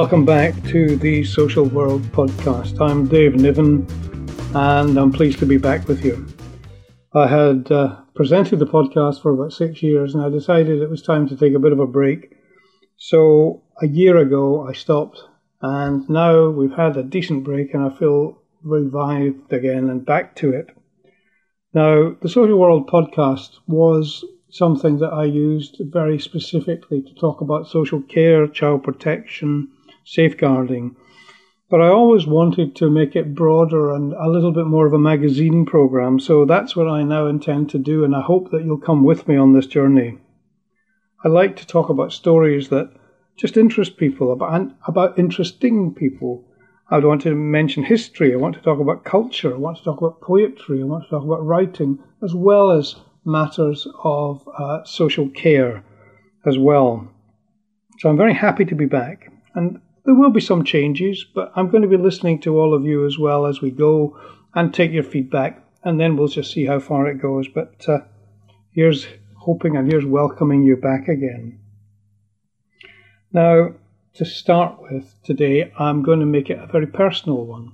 welcome back to the Social World podcast. I'm Dave Niven, and I'm pleased to be back with you. I had uh, presented the podcast for about six years, and I decided it was time to take a bit of a break. So a year ago, I stopped, and now we've had a decent break, and I feel revived again and back to it. Now, the Social World podcast was something that I used very specifically to talk about social care, child protection, safeguarding. But I always wanted to make it broader and a little bit more of a magazine program, so that's what I now intend to do, and I hope that you'll come with me on this journey. I like to talk about stories that just interest people, about, about interesting people. I want to mention history, I want to talk about culture, I want to talk about poetry, I want to talk about writing, as well as matters of uh, social care as well. So I'm very happy to be back. And there will be some changes, but I'm going to be listening to all of you as well as we go and take your feedback, and then we'll just see how far it goes. But uh, here's hoping and here's welcoming you back again. Now, to start with today, I'm going to make it a very personal one.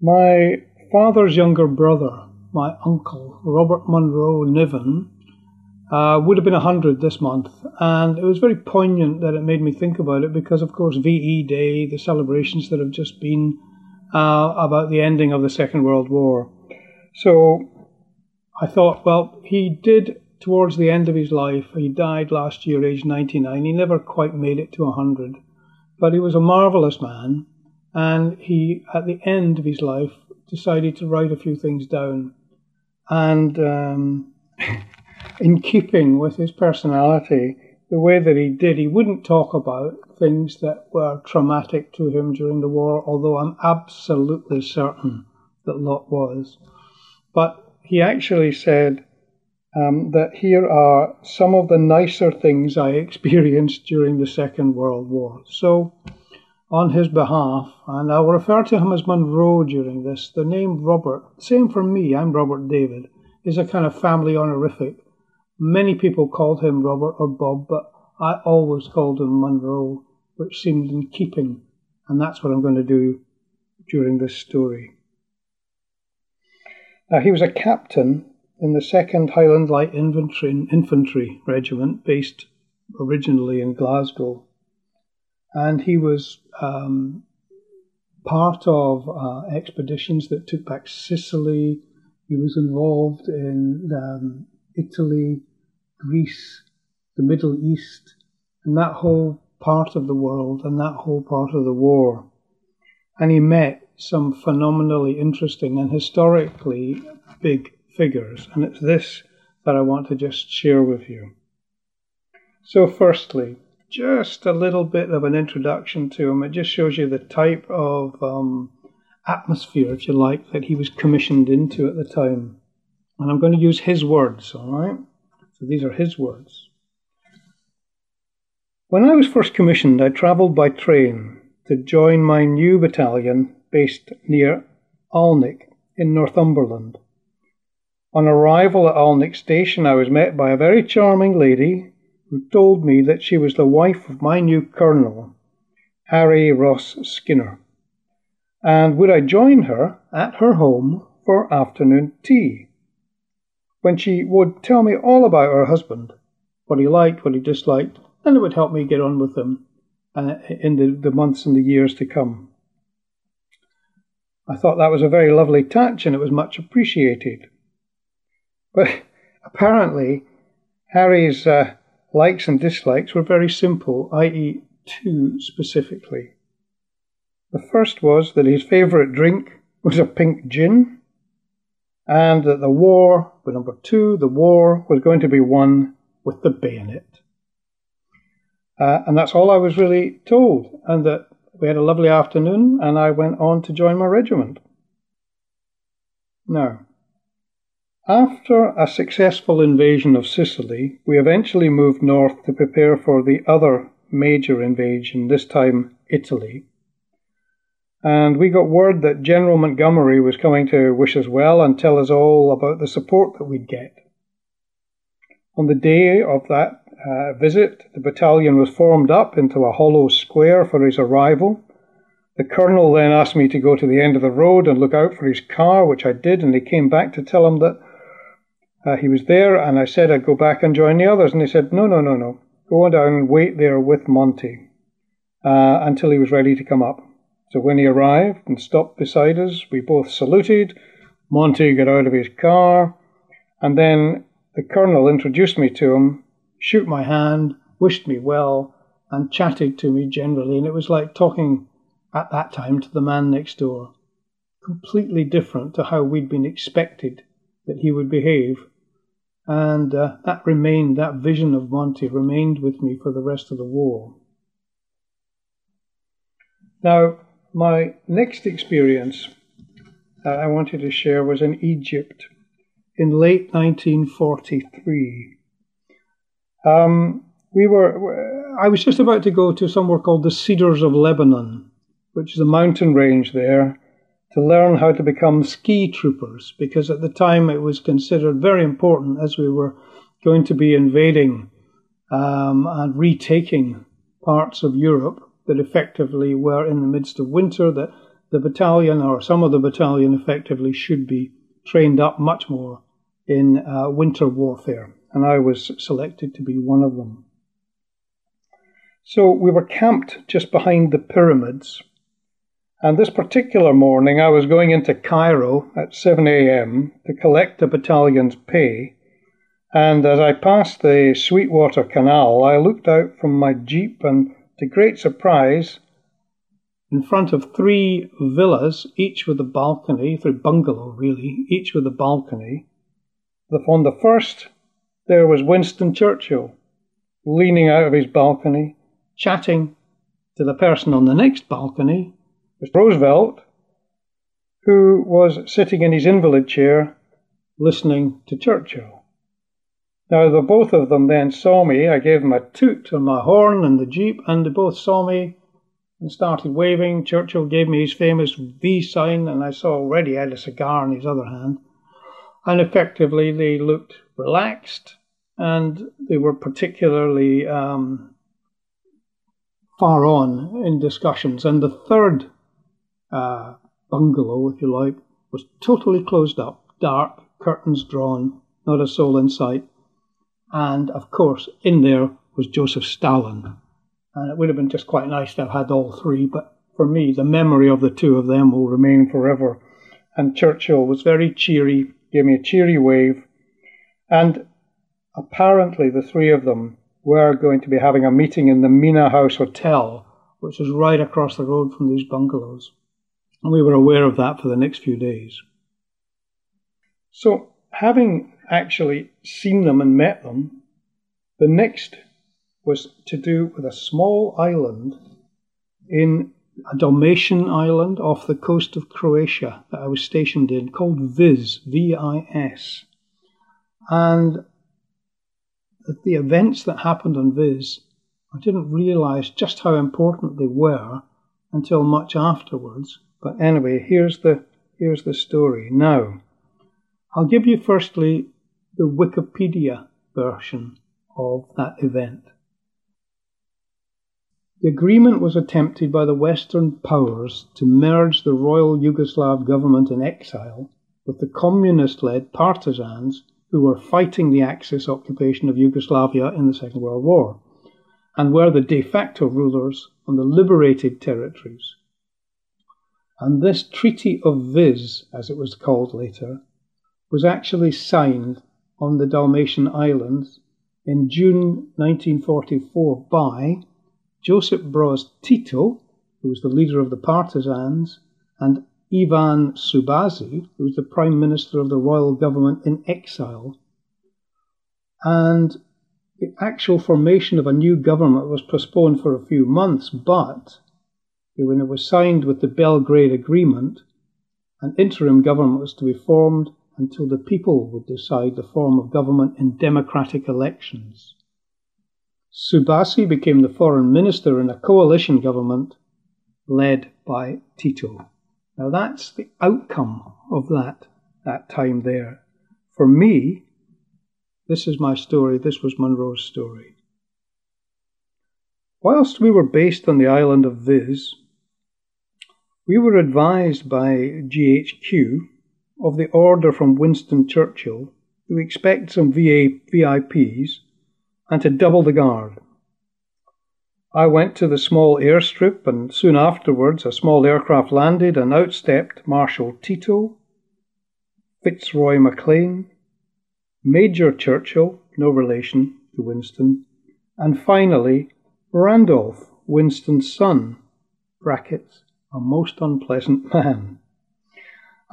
My father's younger brother my uncle, Robert Munro Niven, uh, would have been 100 this month. And it was very poignant that it made me think about it because, of course, VE Day, the celebrations that have just been uh, about the ending of the Second World War. So I thought, well, he did towards the end of his life. He died last year, aged 99. He never quite made it to 100. But he was a marvelous man. And he, at the end of his life, decided to write a few things down and um, in keeping with his personality, the way that he did, he wouldn't talk about things that were traumatic to him during the war, although I'm absolutely certain that Lot was. But he actually said um, that here are some of the nicer things I experienced during the Second World War. So, on his behalf, and I'll refer to him as Munro during this. The name Robert, same for me, I'm Robert David, is a kind of family honorific. Many people called him Robert or Bob, but I always called him Munro, which seemed in keeping, and that's what I'm going to do during this story. Now, he was a captain in the 2nd Highland Light Infantry, Infantry Regiment, based originally in Glasgow and he was um, part of uh, expeditions that took back Sicily. He was involved in um, Italy, Greece, the Middle East, and that whole part of the world and that whole part of the war. And he met some phenomenally interesting and historically big figures. And it's this that I want to just share with you. So, firstly, just a little bit of an introduction to him. It just shows you the type of um, atmosphere, if you like, that he was commissioned into at the time. And I'm going to use his words, all right? These are his words. When I was first commissioned, I travelled by train to join my new battalion based near Alnwick in Northumberland. On arrival at Alnwick Station, I was met by a very charming lady who told me that she was the wife of my new colonel, Harry Ross Skinner, and would I join her at her home for afternoon tea, when she would tell me all about her husband, what he liked, what he disliked, and it would help me get on with him uh, in the, the months and the years to come. I thought that was a very lovely touch and it was much appreciated. But apparently, Harry's uh, likes and dislikes were very simple, i.e., two specifically. The first was that his favourite drink was a pink gin, and that the war, but number two, the war was going to be won with the bayonet. Uh, and that's all I was really told, and that we had a lovely afternoon, and I went on to join my regiment. Now, after a successful invasion of Sicily, we eventually moved north to prepare for the other major invasion, this time Italy. And we got word that General Montgomery was coming to wish us well and tell us all about the support that we'd get. On the day of that uh, visit, the battalion was formed up into a hollow square for his arrival. The colonel then asked me to go to the end of the road and look out for his car, which I did, and he came back to tell him that uh, he was there, and I said I'd go back and join the others, and he said, no, no, no, no, go on down and wait there with Monty uh, until he was ready to come up. So when he arrived and stopped beside us, we both saluted. Monty got out of his car, and then the colonel introduced me to him, shook my hand, wished me well, and chatted to me generally, and it was like talking at that time to the man next door. Completely different to how we'd been expected that he would behave. And uh, that remained, that vision of Monty remained with me for the rest of the war. Now, my next experience that I wanted to share was in Egypt in late 1943. Um, we were, I was just about to go to somewhere called the Cedars of Lebanon, which is a mountain range there, to learn how to become ski troopers, because at the time it was considered very important as we were going to be invading um, and retaking parts of Europe that effectively were in the midst of winter, that the battalion or some of the battalion effectively should be trained up much more in uh, winter warfare. And I was selected to be one of them. So we were camped just behind the pyramids. And this particular morning, I was going into Cairo at 7 a.m. to collect the battalion's pay. And as I passed the Sweetwater Canal, I looked out from my jeep and to great surprise, in front of three villas, each with a balcony, three bungalow really, each with a balcony. On the first, there was Winston Churchill, leaning out of his balcony, chatting to the person on the next balcony, was Roosevelt, who was sitting in his invalid chair listening to Churchill. Now, the both of them then saw me. I gave them a toot on my horn and the jeep, and they both saw me and started waving. Churchill gave me his famous V sign, and I saw already he had a cigar in his other hand. And effectively, they looked relaxed and they were particularly um, far on in discussions. And the third uh, bungalow, if you like, was totally closed up, dark, curtains drawn, not a soul in sight and of course, in there was Joseph Stalin. And it would have been just quite nice to have had all three, but for me, the memory of the two of them will remain forever. And Churchill was very cheery, gave me a cheery wave, and apparently the three of them were going to be having a meeting in the Mina House Hotel, which was right across the road from these bungalows. And we were aware of that for the next few days. So, having actually seen them and met them. The next was to do with a small island in a Dalmatian island off the coast of Croatia that I was stationed in called Vis, V I S. And the events that happened on Vis, I didn't realize just how important they were until much afterwards. But anyway, here's the here's the story. Now, I'll give you firstly the Wikipedia version of that event. The agreement was attempted by the Western powers to merge the Royal Yugoslav government in exile with the communist led partisans who were fighting the Axis occupation of Yugoslavia in the Second World War and were the de facto rulers on the liberated territories. And this Treaty of Vis, as it was called later, was actually signed on the Dalmatian Islands in June 1944 by Josip Broz Tito, who was the leader of the partisans, and Ivan Šubašić, who was the Prime Minister of the Royal Government in exile. And the actual formation of a new government was postponed for a few months, but when it was signed with the Belgrade Agreement, an interim government was to be formed until the people would decide the form of government in democratic elections. Šubašić became the foreign minister in a coalition government led by Tito. Now that's the outcome of that, that time there. For me, this is my story, this was Munro's story. Whilst we were based on the island of Vis, we were advised by GHQ of the order from Winston Churchill to expect some VA, VIPs and to double the guard. I went to the small airstrip, and soon afterwards a small aircraft landed and outstepped Marshal Tito, Fitzroy MacLean, Major Churchill, no relation to Winston, and finally Randolph, Winston's son, brackets, a most unpleasant man.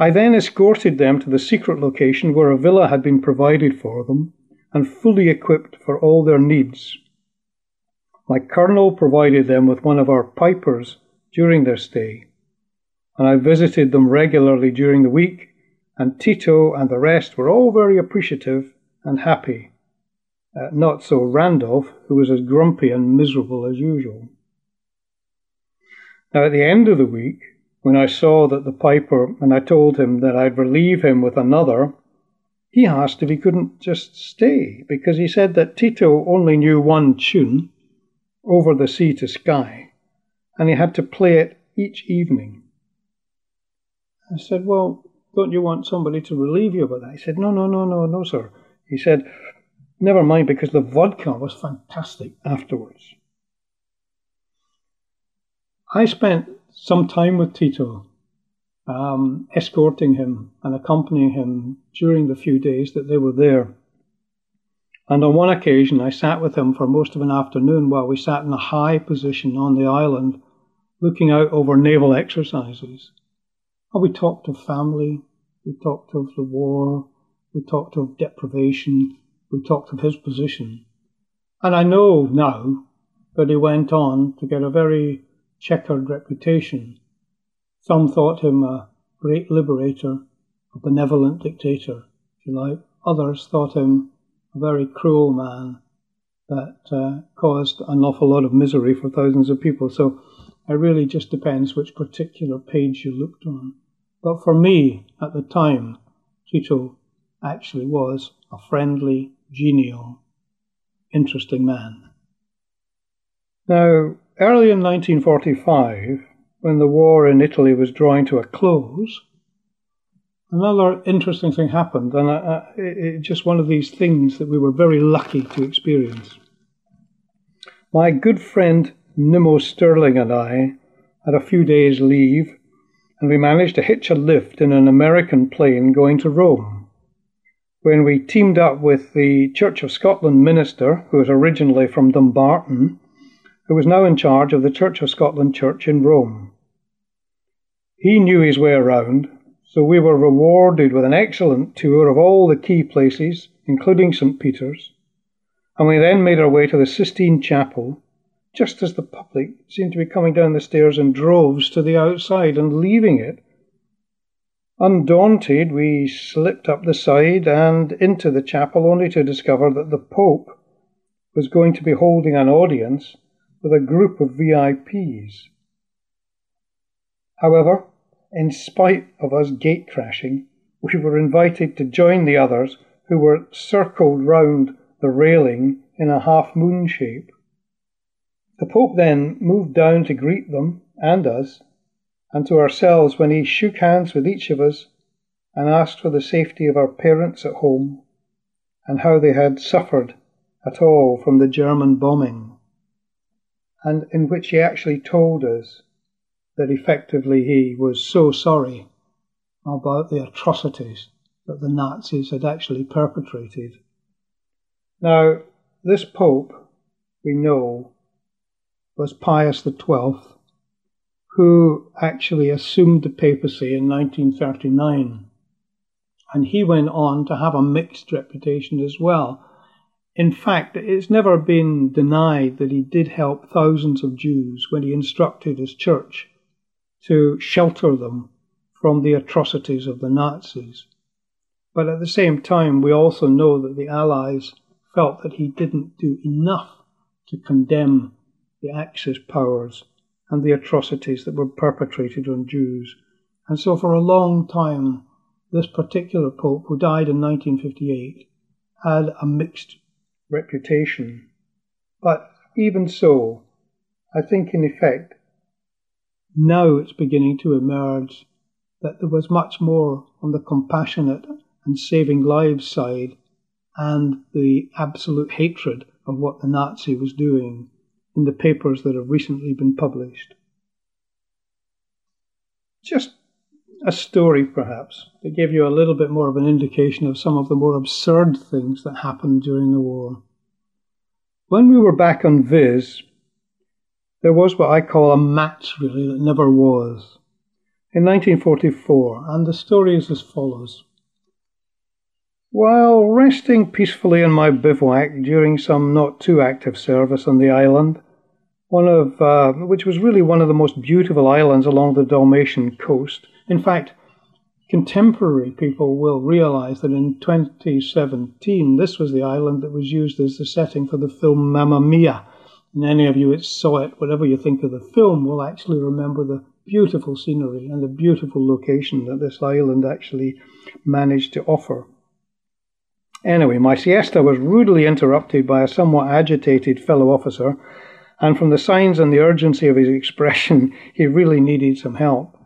I then escorted them to the secret location where a villa had been provided for them and fully equipped for all their needs. My colonel provided them with one of our pipers during their stay, and I visited them regularly during the week, and Tito and the rest were all very appreciative and happy. Uh, not so Randolph, who was as grumpy and miserable as usual. Now, at the end of the week, when I saw that the piper, and I told him that I'd relieve him with another, he asked if he couldn't just stay, because he said that Tito only knew one tune, over the sea to Skye, and he had to play it each evening. I said, Well, don't you want somebody to relieve you of that? He said, No, no, no, no, no, sir. He said, Never mind, because the vodka was fantastic afterwards. I spent some time with Tito, um, escorting him and accompanying him during the few days that they were there. And on one occasion, I sat with him for most of an afternoon while we sat in a high position on the island, looking out over naval exercises. And we talked of family, we talked of the war, we talked of deprivation, we talked of his position. And I know now that he went on to get a very checkered reputation. Some thought him a great liberator, a benevolent dictator, if you like. Others thought him a very cruel man that uh, caused an awful lot of misery for thousands of people. So it really just depends which particular page you looked on. But for me, at the time, Tito actually was a friendly, genial, interesting man. Now, early in 1945, when the war in Italy was drawing to a close, Another interesting thing happened, and uh, it's just one of these things that we were very lucky to experience. My good friend Nimmo Sterling and I had a few days' leave, and we managed to hitch a lift in an American plane going to Rome. When we teamed up with the Church of Scotland minister, who was originally from Dumbarton, who was now in charge of the Church of Scotland Church in Rome. He knew his way around so we were rewarded with an excellent tour of all the key places, including St. Peter's, and we then made our way to the Sistine Chapel, just as the public seemed to be coming down the stairs in droves to the outside and leaving it. Undaunted, we slipped up the side and into the chapel only to discover that the Pope was going to be holding an audience with a group of VIPs. However, in spite of us gate crashing, we were invited to join the others who were circled round the railing in a half moon shape. The Pope then moved down to greet them and us, and to ourselves when he shook hands with each of us and asked for the safety of our parents at home and how they had suffered at all from the German bombing, and in which he actually told us that effectively he was so sorry about the atrocities that the Nazis had actually perpetrated. Now, this Pope, we know, was Pius XII, who actually assumed the papacy in 1939. And he went on to have a mixed reputation as well. In fact, it's never been denied that he did help thousands of Jews when he instructed his church to shelter them from the atrocities of the Nazis. But at the same time, we also know that the Allies felt that he didn't do enough to condemn the Axis powers and the atrocities that were perpetrated on Jews. And so, for a long time, this particular Pope, who died in 1958, had a mixed reputation. But even so, I think, in effect, now it's beginning to emerge that there was much more on the compassionate and saving lives side and the absolute hatred of what the Nazi was doing in the papers that have recently been published. Just a story, perhaps, that gave you a little bit more of an indication of some of the more absurd things that happened during the war. When we were back on Vis, there was what I call a match, really, that never was. In 1944, and the story is as follows. While resting peacefully in my bivouac during some not too active service on the island, one of uh, which was really one of the most beautiful islands along the Dalmatian coast. In fact, contemporary people will realize that in 2017 this was the island that was used as the setting for the film Mamma Mia. And any of you that saw it, whatever you think of the film, will actually remember the beautiful scenery and the beautiful location that this island actually managed to offer. Anyway, my siesta was rudely interrupted by a somewhat agitated fellow officer and from the signs and the urgency of his expression, he really needed some help.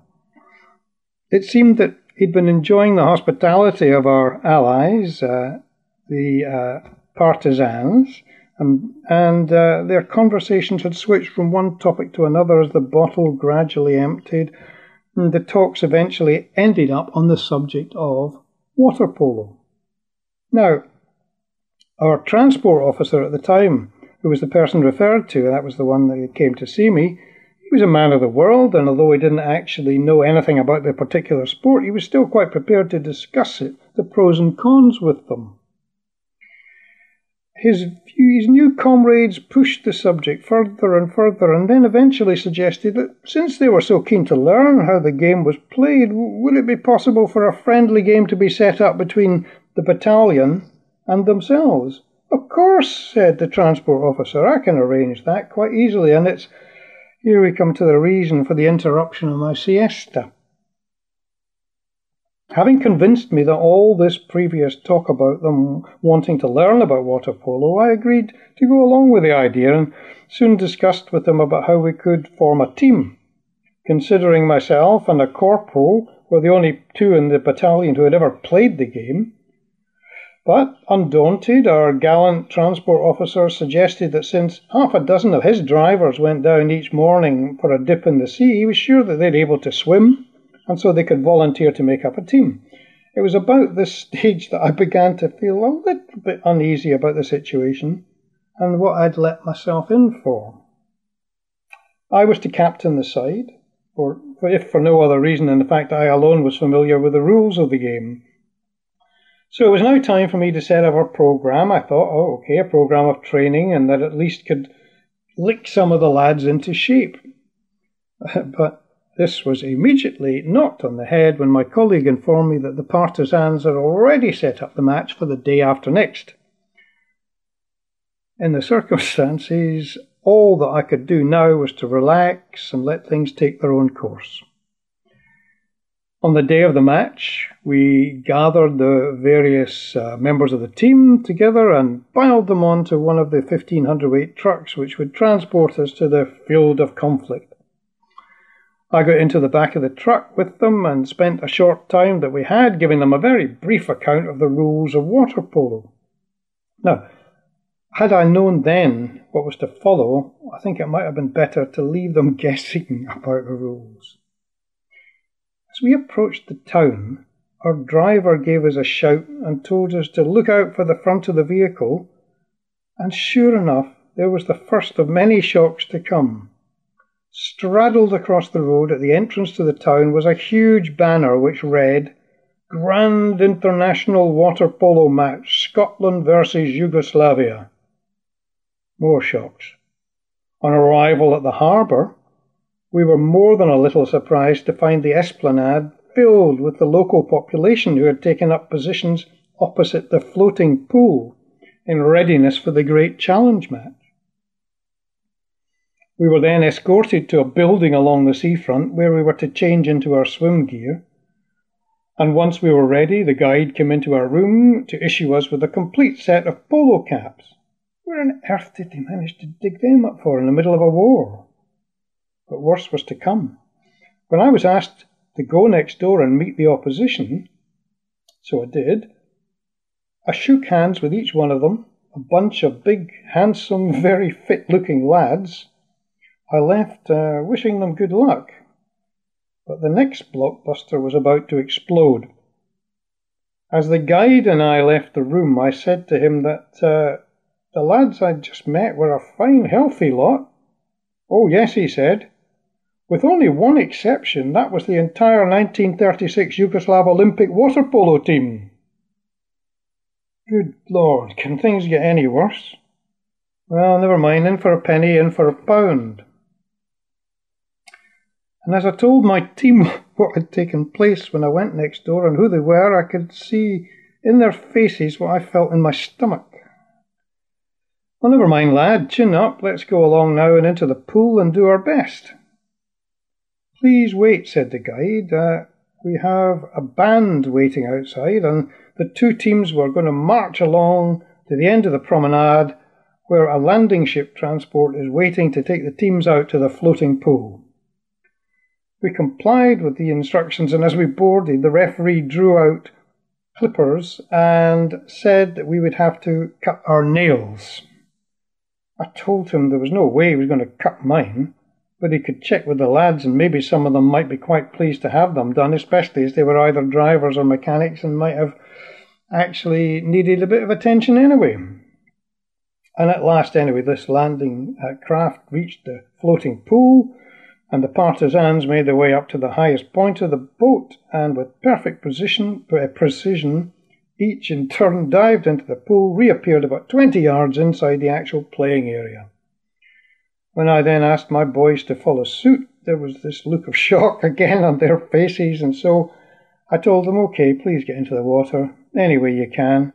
It seemed that he'd been enjoying the hospitality of our allies, uh, the uh, partisans, and, and uh, their conversations had switched from one topic to another as the bottle gradually emptied, and the talks eventually ended up on the subject of water polo. Now, our transport officer at the time who was the person referred to, that was the one that came to see me, was a man of the world, and although he didn't actually know anything about the particular sport, he was still quite prepared to discuss it, the pros and cons with them. His, his new comrades pushed the subject further and further, and then eventually suggested that since they were so keen to learn how the game was played, would it be possible for a friendly game to be set up between the battalion and themselves? Of course, said the transport officer, I can arrange that quite easily, and it's here we come to the reason for the interruption of my siesta. Having convinced me that all this previous talk about them wanting to learn about water polo, I agreed to go along with the idea and soon discussed with them about how we could form a team. Considering myself and a corporal were the only two in the battalion who had ever played the game, but, undaunted, our gallant transport officer suggested that since half a dozen of his drivers went down each morning for a dip in the sea, he was sure that they'd able to swim, and so they could volunteer to make up a team. It was about this stage that I began to feel a little bit uneasy about the situation and what I'd let myself in for. I was to captain the side, or if for no other reason than the fact that I alone was familiar with the rules of the game so it was now time for me to set up a program. I thought, oh, okay, a program of training, and that at least could lick some of the lads into shape. but this was immediately knocked on the head when my colleague informed me that the partisans had already set up the match for the day after next. In the circumstances, all that I could do now was to relax and let things take their own course. On the day of the match, we gathered the various uh, members of the team together and piled them onto one of the 1500 weight trucks which would transport us to the field of conflict. I got into the back of the truck with them and spent a short time that we had giving them a very brief account of the rules of water polo. Now, had I known then what was to follow, I think it might have been better to leave them guessing about the rules. As we approached the town, our driver gave us a shout and told us to look out for the front of the vehicle, and sure enough, there was the first of many shocks to come. Straddled across the road at the entrance to the town was a huge banner which read, Grand International Water Polo Match, Scotland versus Yugoslavia. More shocks. On arrival at the harbour, we were more than a little surprised to find the esplanade filled with the local population who had taken up positions opposite the floating pool in readiness for the great challenge match. We were then escorted to a building along the seafront where we were to change into our swim gear. And once we were ready, the guide came into our room to issue us with a complete set of polo caps. Where on earth did they manage to dig them up for in the middle of a war? But worse was to come. When I was asked to go next door and meet the opposition, so I did, I shook hands with each one of them, a bunch of big, handsome, very fit looking lads. I left uh, wishing them good luck. But the next blockbuster was about to explode. As the guide and I left the room, I said to him that uh, the lads I'd just met were a fine, healthy lot. Oh, yes, he said. With only one exception, that was the entire 1936 Yugoslav Olympic water polo team. Good Lord, can things get any worse? Well, never mind, in for a penny, in for a pound. And as I told my team what had taken place when I went next door and who they were, I could see in their faces what I felt in my stomach. Well, never mind, lad, chin up, let's go along now and into the pool and do our best. Please wait, said the guide. Uh, we have a band waiting outside, and the two teams were going to march along to the end of the promenade where a landing ship transport is waiting to take the teams out to the floating pool. We complied with the instructions, and as we boarded, the referee drew out clippers and said that we would have to cut our nails. I told him there was no way he was going to cut mine, but he could check with the lads, and maybe some of them might be quite pleased to have them done, especially as they were either drivers or mechanics and might have actually needed a bit of attention anyway. And at last, anyway, this landing uh, craft reached the floating pool, and the partisans made their way up to the highest point of the boat, and with perfect position, precision, each in turn dived into the pool, reappeared about 20 yards inside the actual playing area. When I then asked my boys to follow suit, there was this look of shock again on their faces, and so I told them, OK, please get into the water any way you can,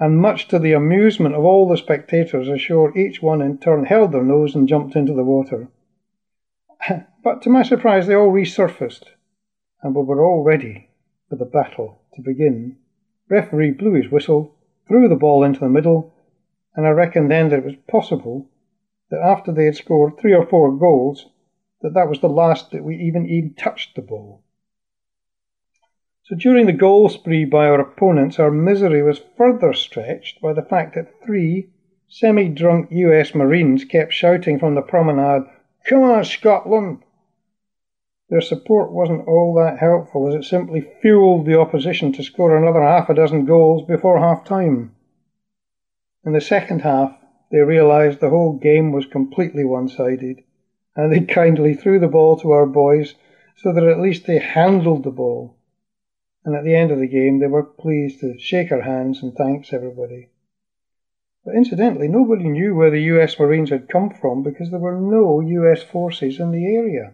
and much to the amusement of all the spectators ashore, each one in turn held their nose and jumped into the water. but to my surprise, they all resurfaced, and we were all ready for the battle to begin. Referee blew his whistle, threw the ball into the middle, and I reckoned then that it was possible that after they had scored three or four goals, that that was the last that we even even touched the ball. So during the goal spree by our opponents, our misery was further stretched by the fact that three semi drunk US Marines kept shouting from the promenade, Come on, Scotland! Their support wasn't all that helpful as it simply fueled the opposition to score another half a dozen goals before half time. In the second half, they realized the whole game was completely one sided, and they kindly threw the ball to our boys so that at least they handled the ball and at the end of the game they were pleased to shake our hands and thanks everybody. But incidentally, nobody knew where the US Marines had come from because there were no US forces in the area.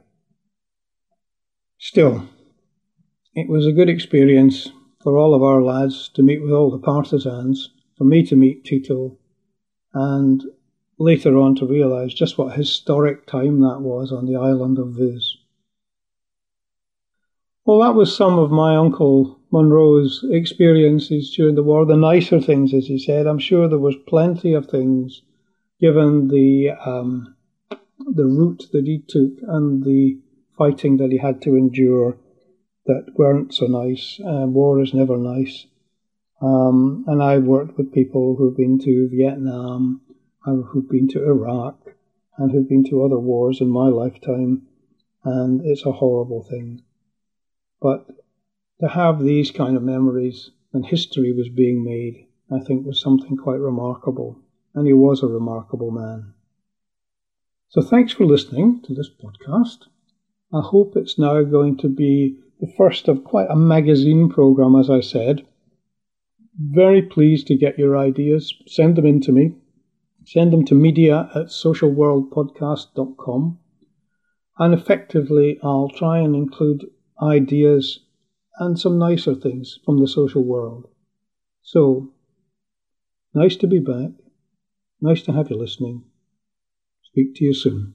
Still, it was a good experience for all of our lads to meet with all the partisans, for me to meet Tito, and later on to realise just what historic time that was on the island of Vis. Well, that was some of my Uncle Munro's experiences during the war, the nicer things, as he said. I'm sure there was plenty of things, given the um, the route that he took and the fighting that he had to endure, that weren't so nice. Uh, war is never nice. Um, and I've worked with people who've been to Vietnam, who've been to Iraq, and who've been to other wars in my lifetime, and it's a horrible thing. But to have these kind of memories when history was being made, I think was something quite remarkable. And he was a remarkable man. So thanks for listening to this podcast. I hope it's now going to be the first of quite a magazine program, as I said. Very pleased to get your ideas. Send them in to me. Send them to media at socialworldpodcast.com. And effectively, I'll try and include ideas, and some nicer things from the social world. So, nice to be back. Nice to have you listening. Speak to you soon.